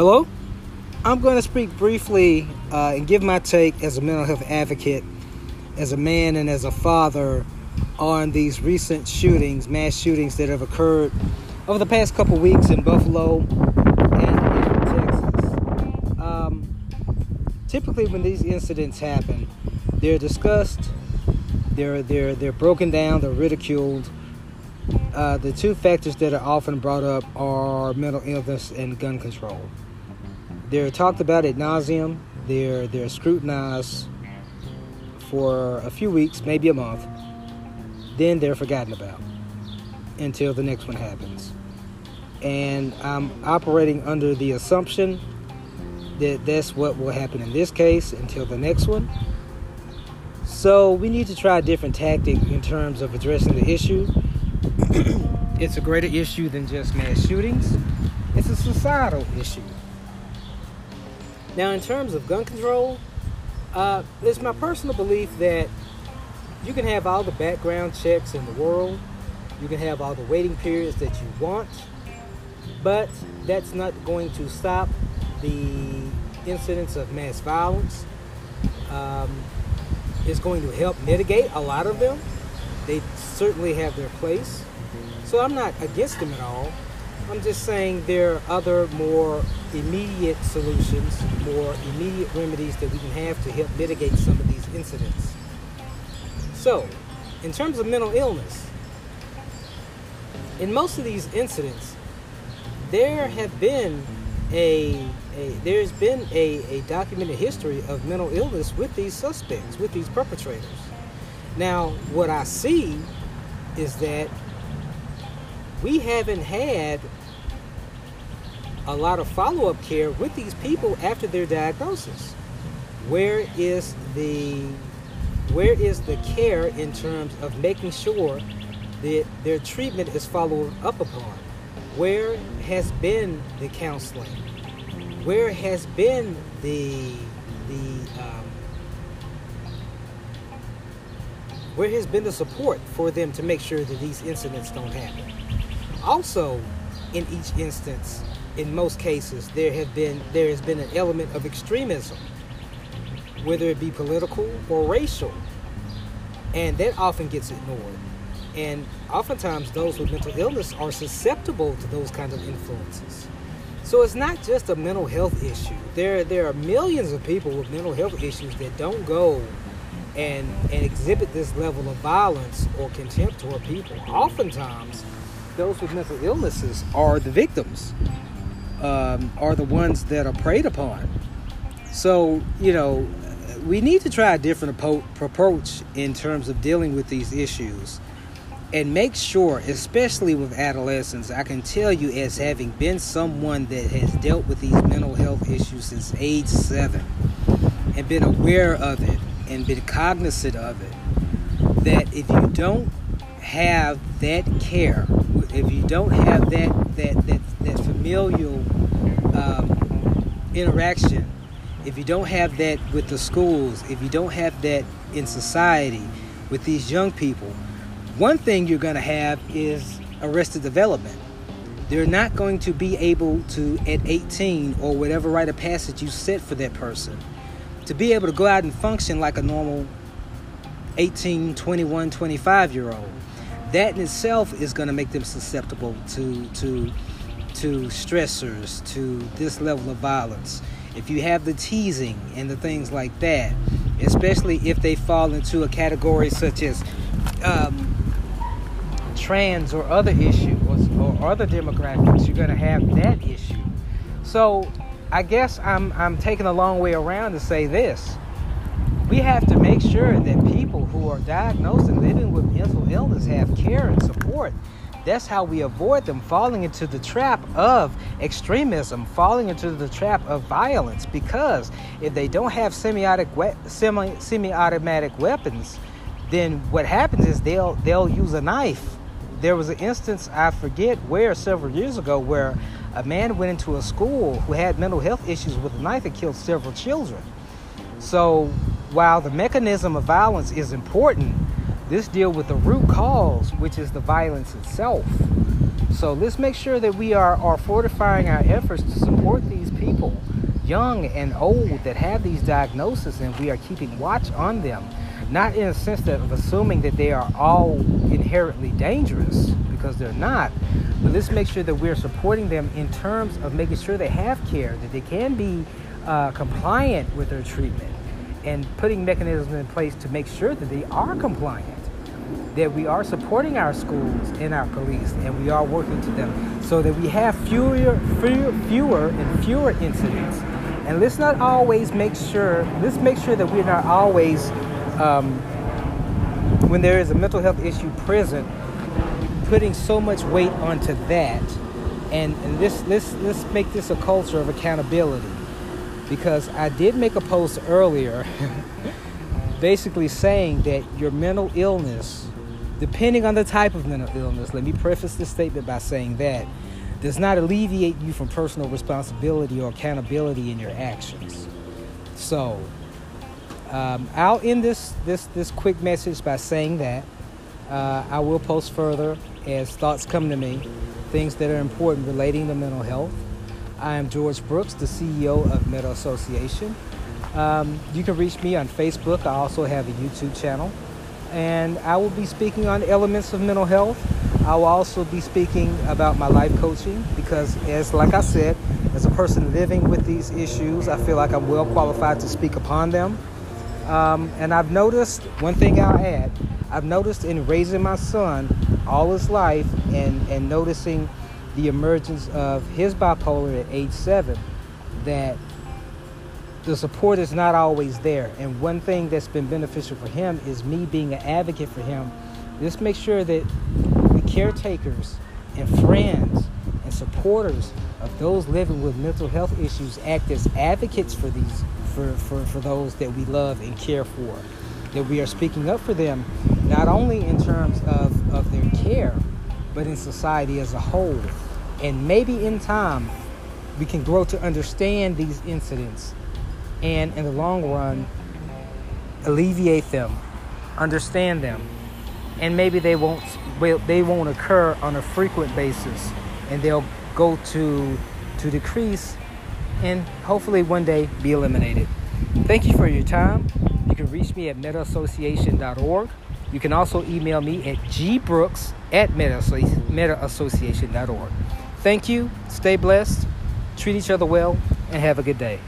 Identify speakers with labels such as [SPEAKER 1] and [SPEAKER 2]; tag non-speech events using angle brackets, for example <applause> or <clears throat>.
[SPEAKER 1] Hello? I'm going to speak briefly uh, and give my take as a mental health advocate, as a man, and as a father on these recent shootings, mass shootings that have occurred over the past couple weeks in Buffalo and in Texas. Um, typically, when these incidents happen, they're discussed, they're they're they're broken down, they're ridiculed. Uh, the two factors that are often brought up are mental illness and gun control. They're talked about ad nauseam. They're they're scrutinized for a few weeks, maybe a month. Then they're forgotten about until the next one happens. And I'm operating under the assumption that that's what will happen in this case until the next one. So we need to try a different tactic in terms of addressing the issue. <clears throat> it's a greater issue than just mass shootings. It's a societal issue. Now, in terms of gun control, uh, it's my personal belief that you can have all the background checks in the world, you can have all the waiting periods that you want, but that's not going to stop the incidents of mass violence. Um, it's going to help mitigate a lot of them. They certainly have their place. So I'm not against them at all. I'm just saying there are other more immediate solutions, more immediate remedies that we can have to help mitigate some of these incidents. So, in terms of mental illness, in most of these incidents, there have been a, a there's been a, a documented history of mental illness with these suspects, with these perpetrators. Now, what I see is that we haven't had a lot of follow-up care with these people after their diagnosis. Where is the where is the care in terms of making sure that their treatment is followed up upon? Where has been the counseling? Where has been the the um, where has been the support for them to make sure that these incidents don't happen? Also, in each instance, in most cases, there have been there has been an element of extremism, whether it be political or racial, and that often gets ignored. And oftentimes, those with mental illness are susceptible to those kinds of influences. So it's not just a mental health issue. There, there are millions of people with mental health issues that don't go and, and exhibit this level of violence or contempt toward people. Oftentimes, those with mental illnesses are the victims, um, are the ones that are preyed upon. So, you know, we need to try a different approach in terms of dealing with these issues and make sure, especially with adolescents, I can tell you as having been someone that has dealt with these mental health issues since age seven and been aware of it and been cognizant of it, that if you don't have that care, if you don't have that that that, that familial um, interaction, if you don't have that with the schools, if you don't have that in society with these young people, one thing you're going to have is arrested development. They're not going to be able to, at 18 or whatever rite of passage you set for that person, to be able to go out and function like a normal 18, 21, 25 year old. That in itself is going to make them susceptible to, to, to stressors, to this level of violence. If you have the teasing and the things like that, especially if they fall into a category such as um, trans or other issues or, or other demographics, you're going to have that issue. So I guess I'm, I'm taking a long way around to say this. We have to make sure that people who are diagnosed and living with mental illness have care and support. That's how we avoid them falling into the trap of extremism, falling into the trap of violence. Because if they don't have semiotic semi-automatic, semi-automatic weapons, then what happens is they'll they'll use a knife there was an instance I forget where several years ago where a man went into a school who had mental health issues with a knife and killed several children. So while the mechanism of violence is important, this deal with the root cause, which is the violence itself. So let's make sure that we are, are fortifying our efforts to support these people, young and old, that have these diagnoses, and we are keeping watch on them. Not in a sense of assuming that they are all inherently dangerous, because they're not, but let's make sure that we're supporting them in terms of making sure they have care, that they can be uh, compliant with their treatment, and putting mechanisms in place to make sure that they are compliant that we are supporting our schools and our police and we are working to them so that we have fewer, fewer, fewer and fewer incidents. And let's not always make sure, let's make sure that we're not always, um, when there is a mental health issue present, putting so much weight onto that. And, and this, let's, let's make this a culture of accountability. Because I did make a post earlier <laughs> basically saying that your mental illness depending on the type of mental illness, let me preface this statement by saying that does not alleviate you from personal responsibility or accountability in your actions. So, um, I'll end this this this quick message by saying that uh, I will post further as thoughts come to me, things that are important relating to mental health. I am George Brooks, the CEO of Meta Association. Um, you can reach me on Facebook. I also have a YouTube channel and I will be speaking on elements of mental health. I will also be speaking about my life coaching because, as like I said, as a person living with these issues, I feel like I'm well qualified to speak upon them. Um, and I've noticed one thing I'll add I've noticed in raising my son all his life and, and noticing the emergence of his bipolar at age seven that the support is not always there. And one thing that's been beneficial for him is me being an advocate for him. Just make sure that the caretakers and friends and supporters of those living with mental health issues act as advocates for these for, for, for those that we love and care for. That we are speaking up for them not only in terms of, of their care, but in society as a whole. And maybe in time we can grow to understand these incidents and in the long run alleviate them understand them. And maybe they won't they won't occur on a frequent basis. And they'll go to to decrease and hopefully one day be eliminated. Thank you for your time. You can reach me at metaassociation.org you can also email me at gbrooks at metaassociation.org thank you. Stay blessed. Treat each other well and have a good day